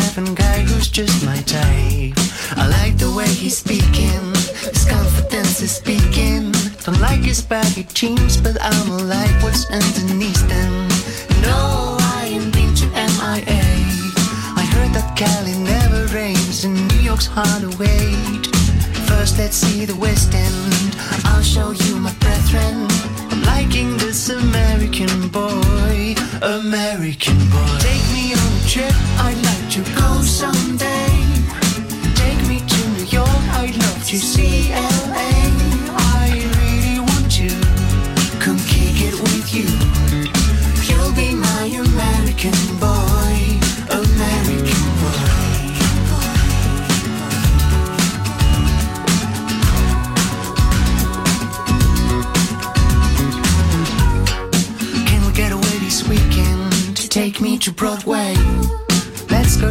Seven guy who's just my type. I like the way he's speaking, his confidence is speaking. Don't like his baggy jeans, but I'ma like what's underneath them. No, I ain't been to MIA. I heard that Cali never rains and New York's hard to wait. First, let's see the West End. I'll show you my brethren. I'm liking this American boy, American boy. Take me on a trip,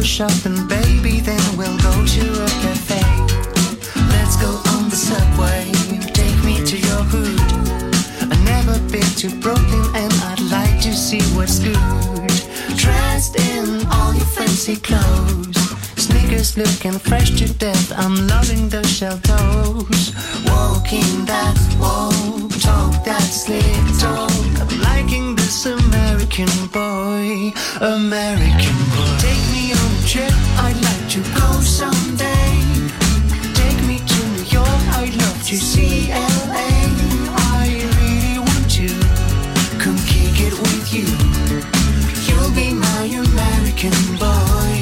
go shopping, baby, then we'll go to a cafe. Let's go on the subway, take me to your hood. I've never been to Brooklyn and I'd like to see what's good. Dressed in all your fancy clothes, sneakers looking fresh to death. I'm loving those shell toes. Walking that walk, talk that slick talk. I'm liking this American boy, American boy. Take me on a trip, I'd like to go someday. Take me to New York, I'd love to see LA. I really want to come kick it with you. You'll be my American boy,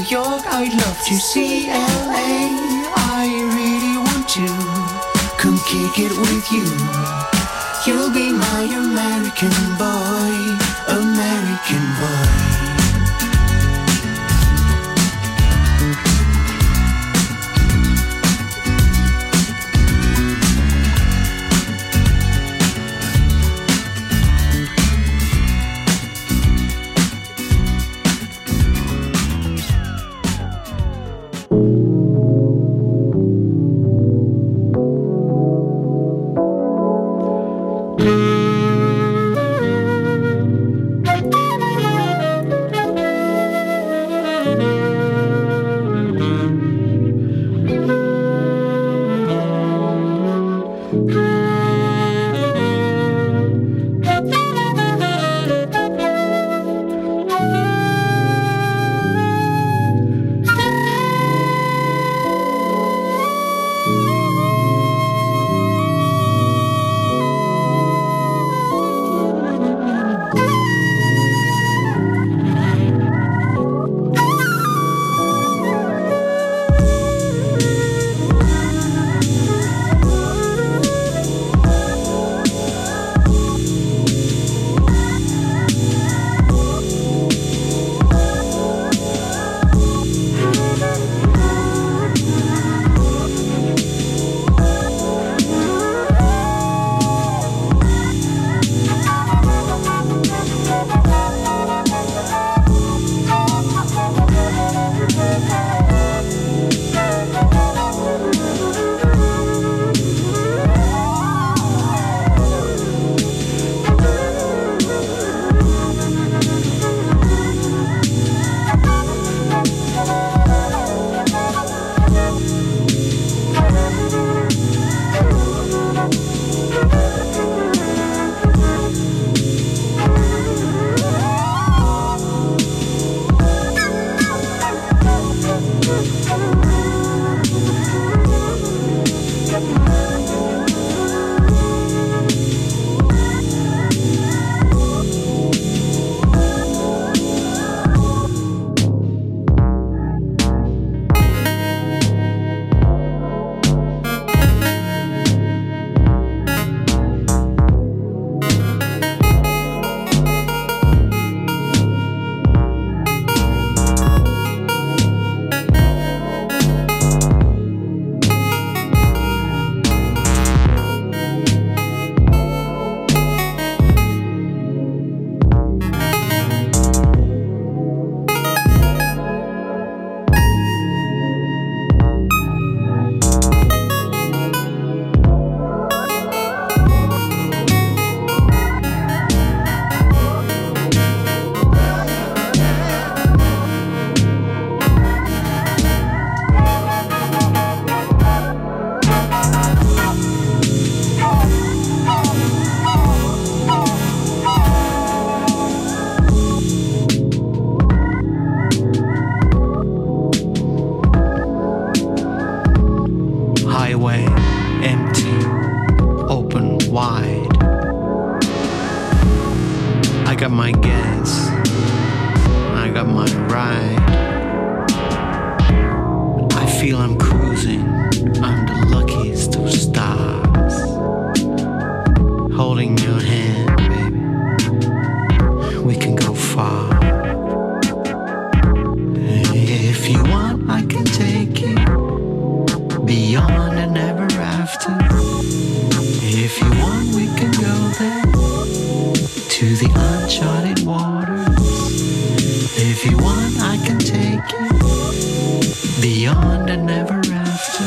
New York, I'd love to see LA. I really want to come kick it with you. You'll be my American boy, American boy. highway, empty, open wide. I got my gas, I got my ride. I feel I'm cruising. to the uncharted waters. If you want, I can take you beyond and never after.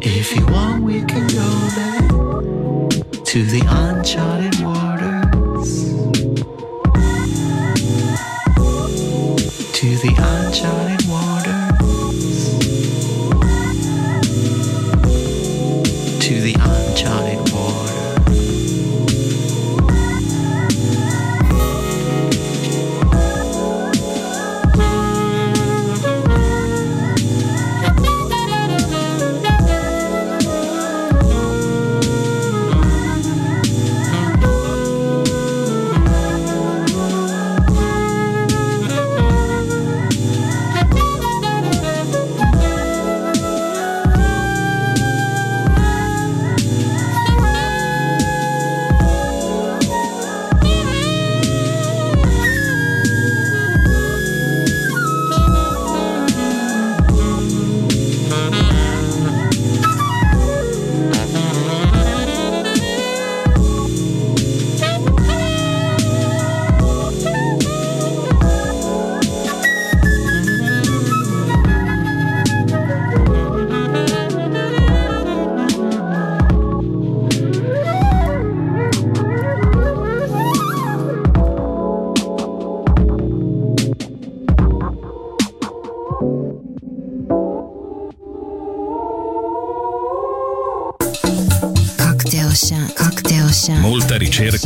If you want, we can go there to the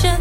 线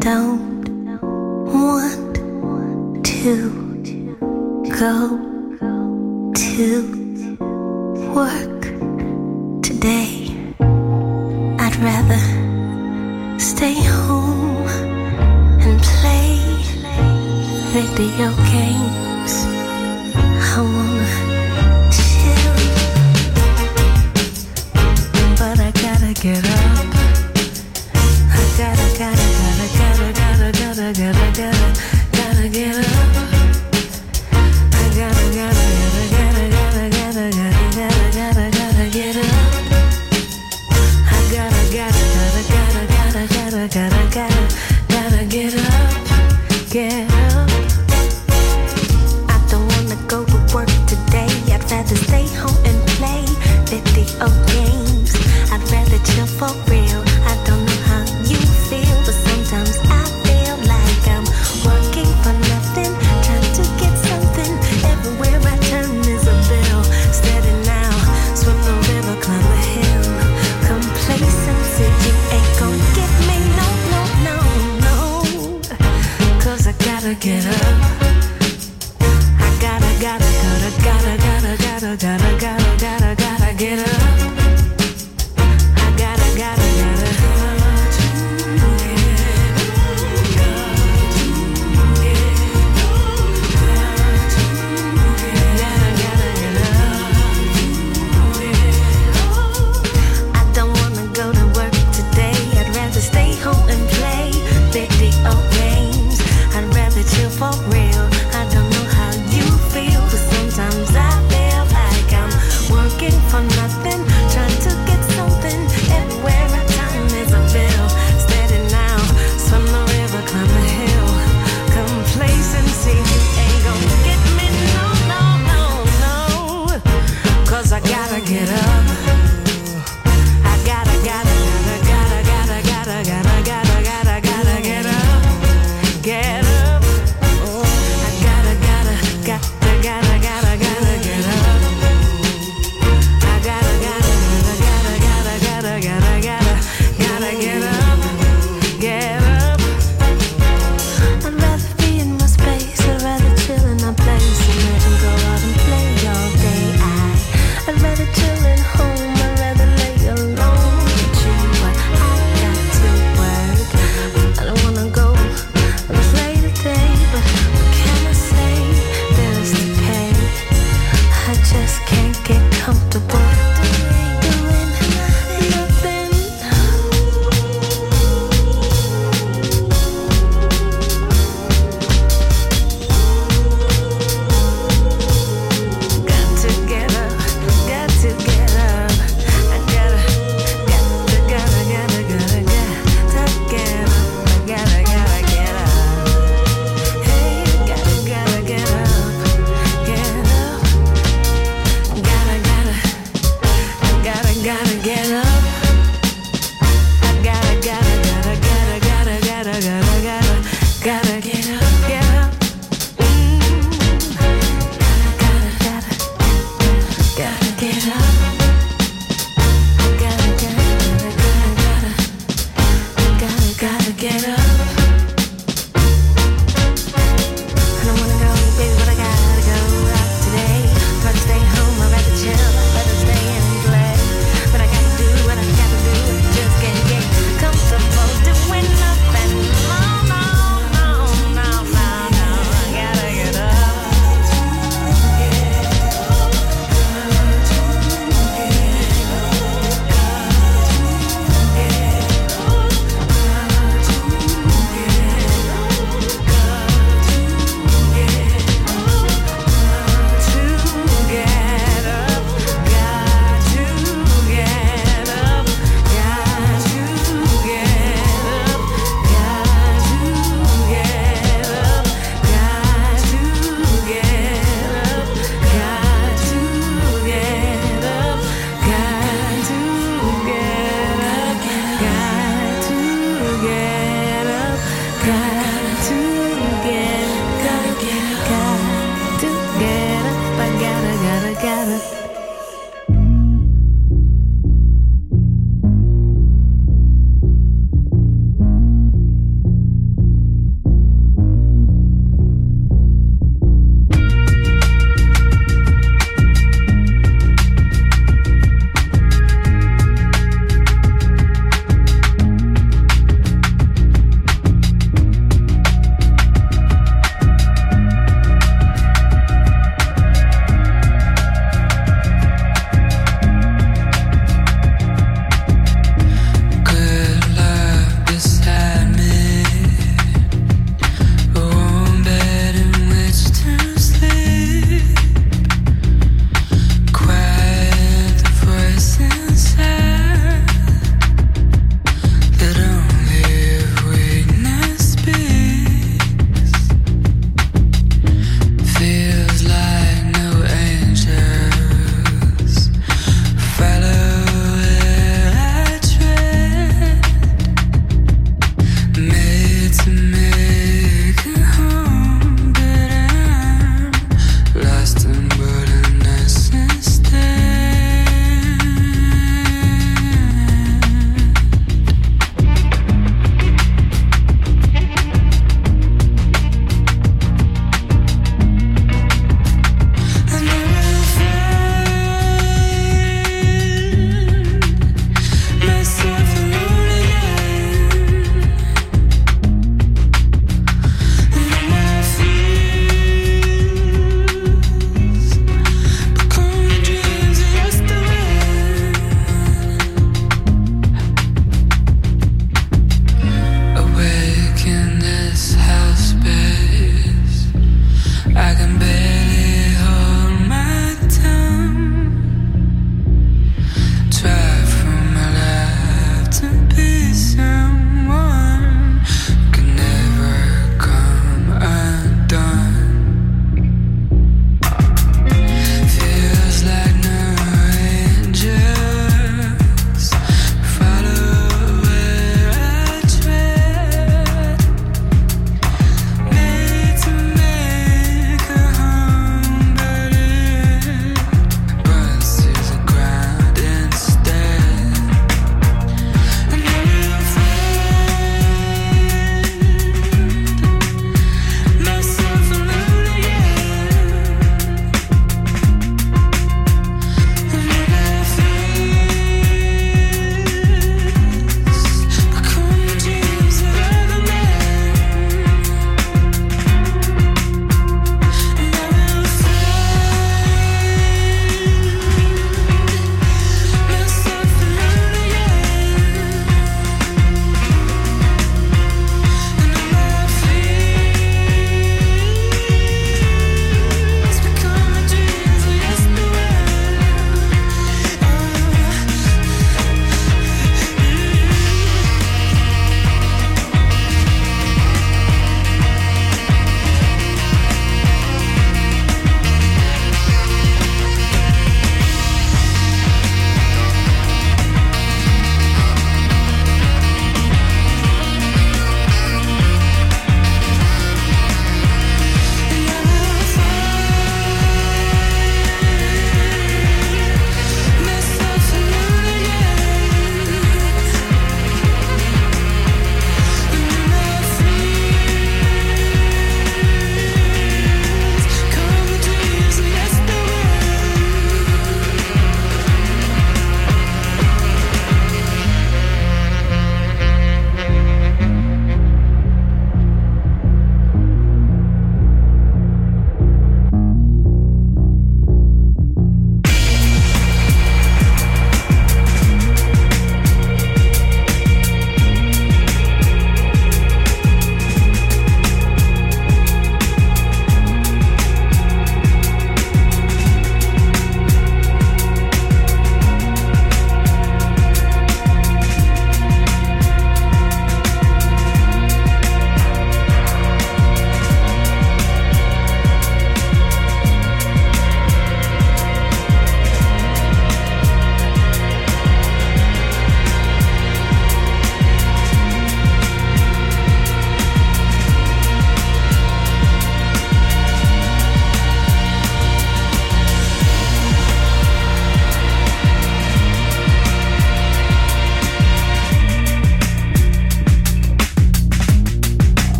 don't want to go to work today. I'd rather stay home and play video games. I wanna chill, but I gotta get gotta, gotta, gotta, gotta get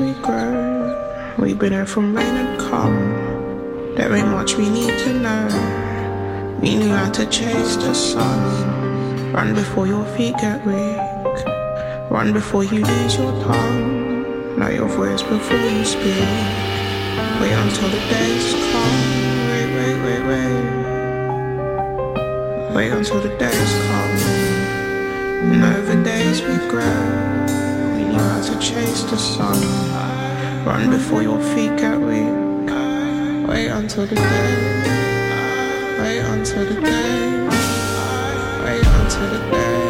we grow, we've been here from rain and calm. There ain't much we need to know. We knew how to chase the sun. Run before your feet get weak. Run before you lose your tongue. Know your voice before you speak. Wait until the days come. Wait, wait, wait, wait. Wait until the days come. And over days we grow. We to chase the sun. Run before your feet get weak. Wait until the day. Wait until the day. Wait until the day.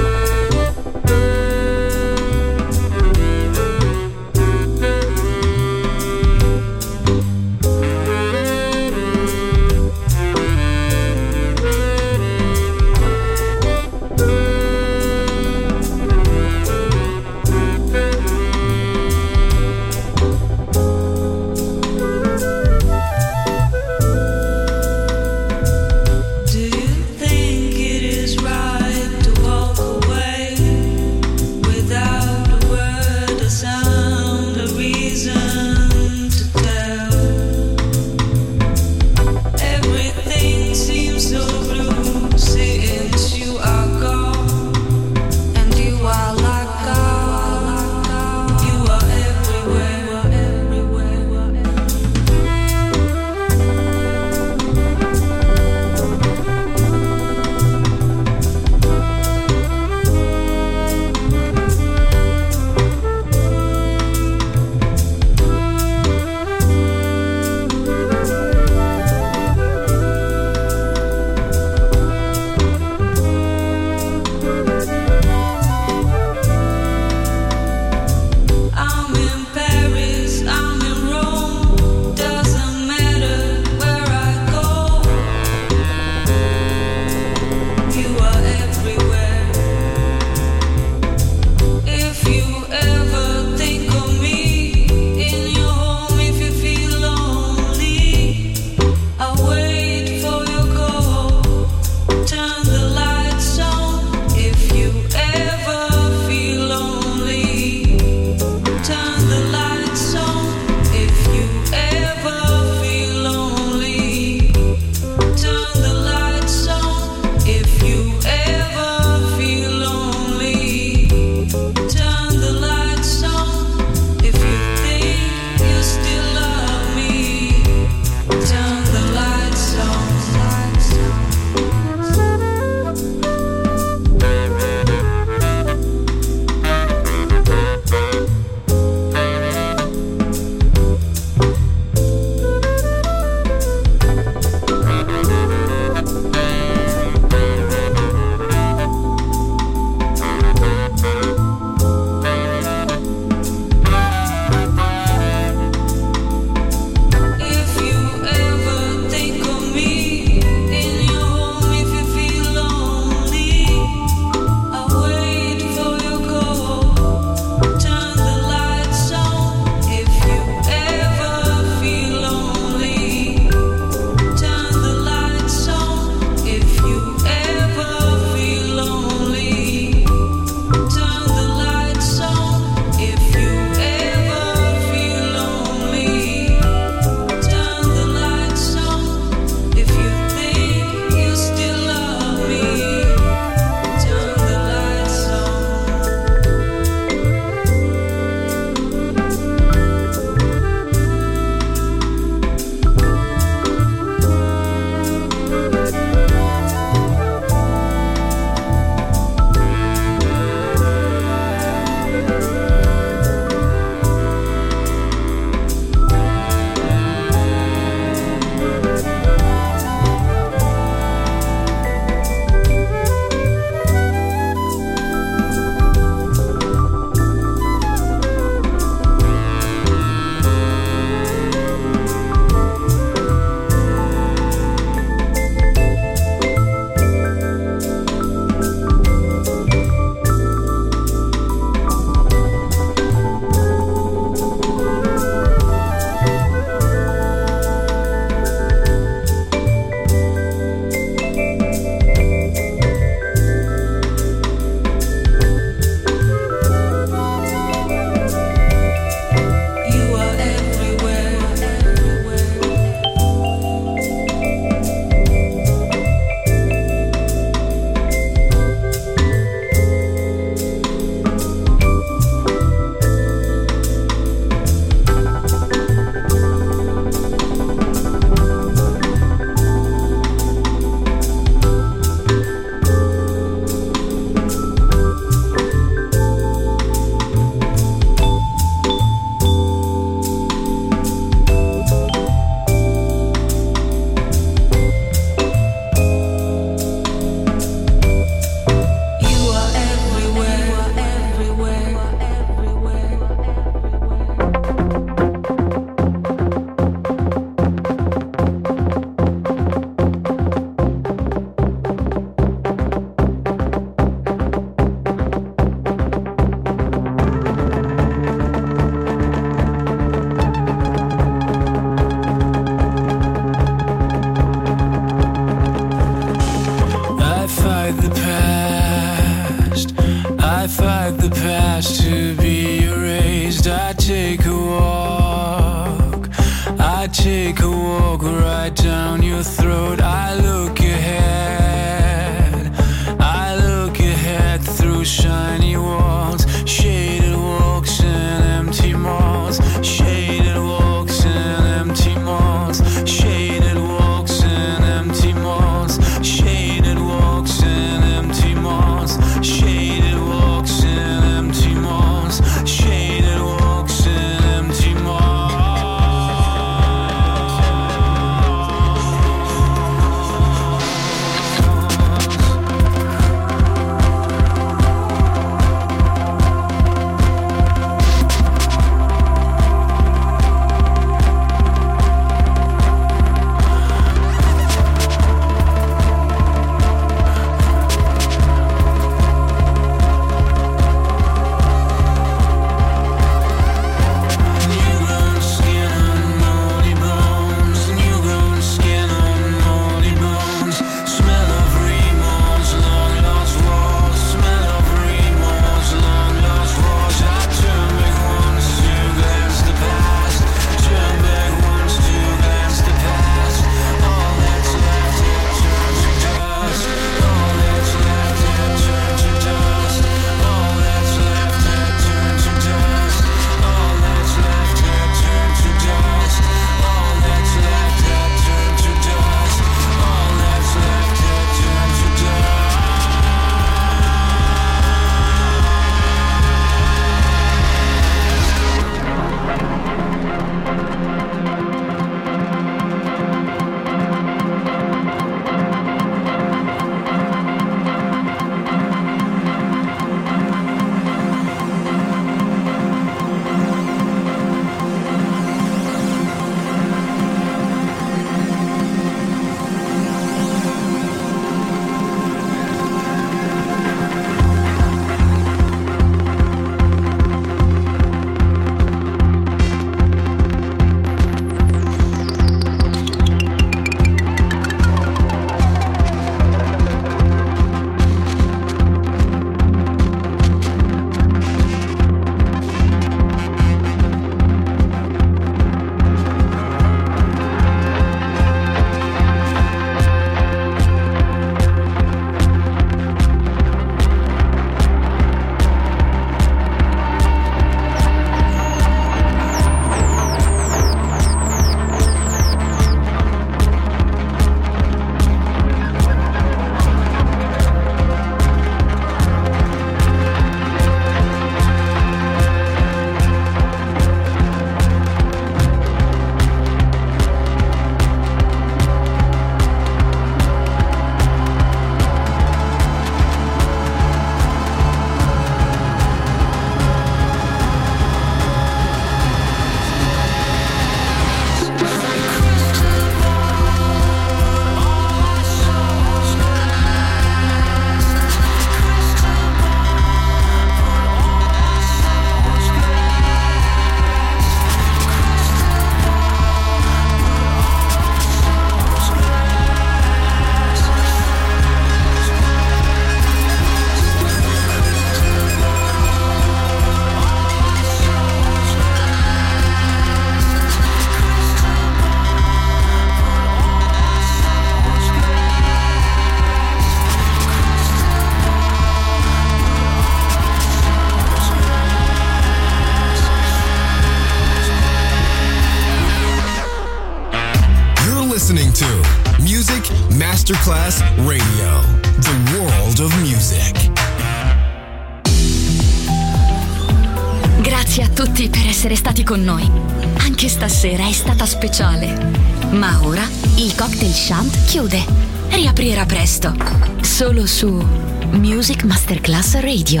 Music Masterclass Radio.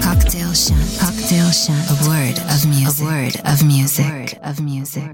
Cocktail Chant. Cocktail Chant. A word of music. A word of music. A word of music.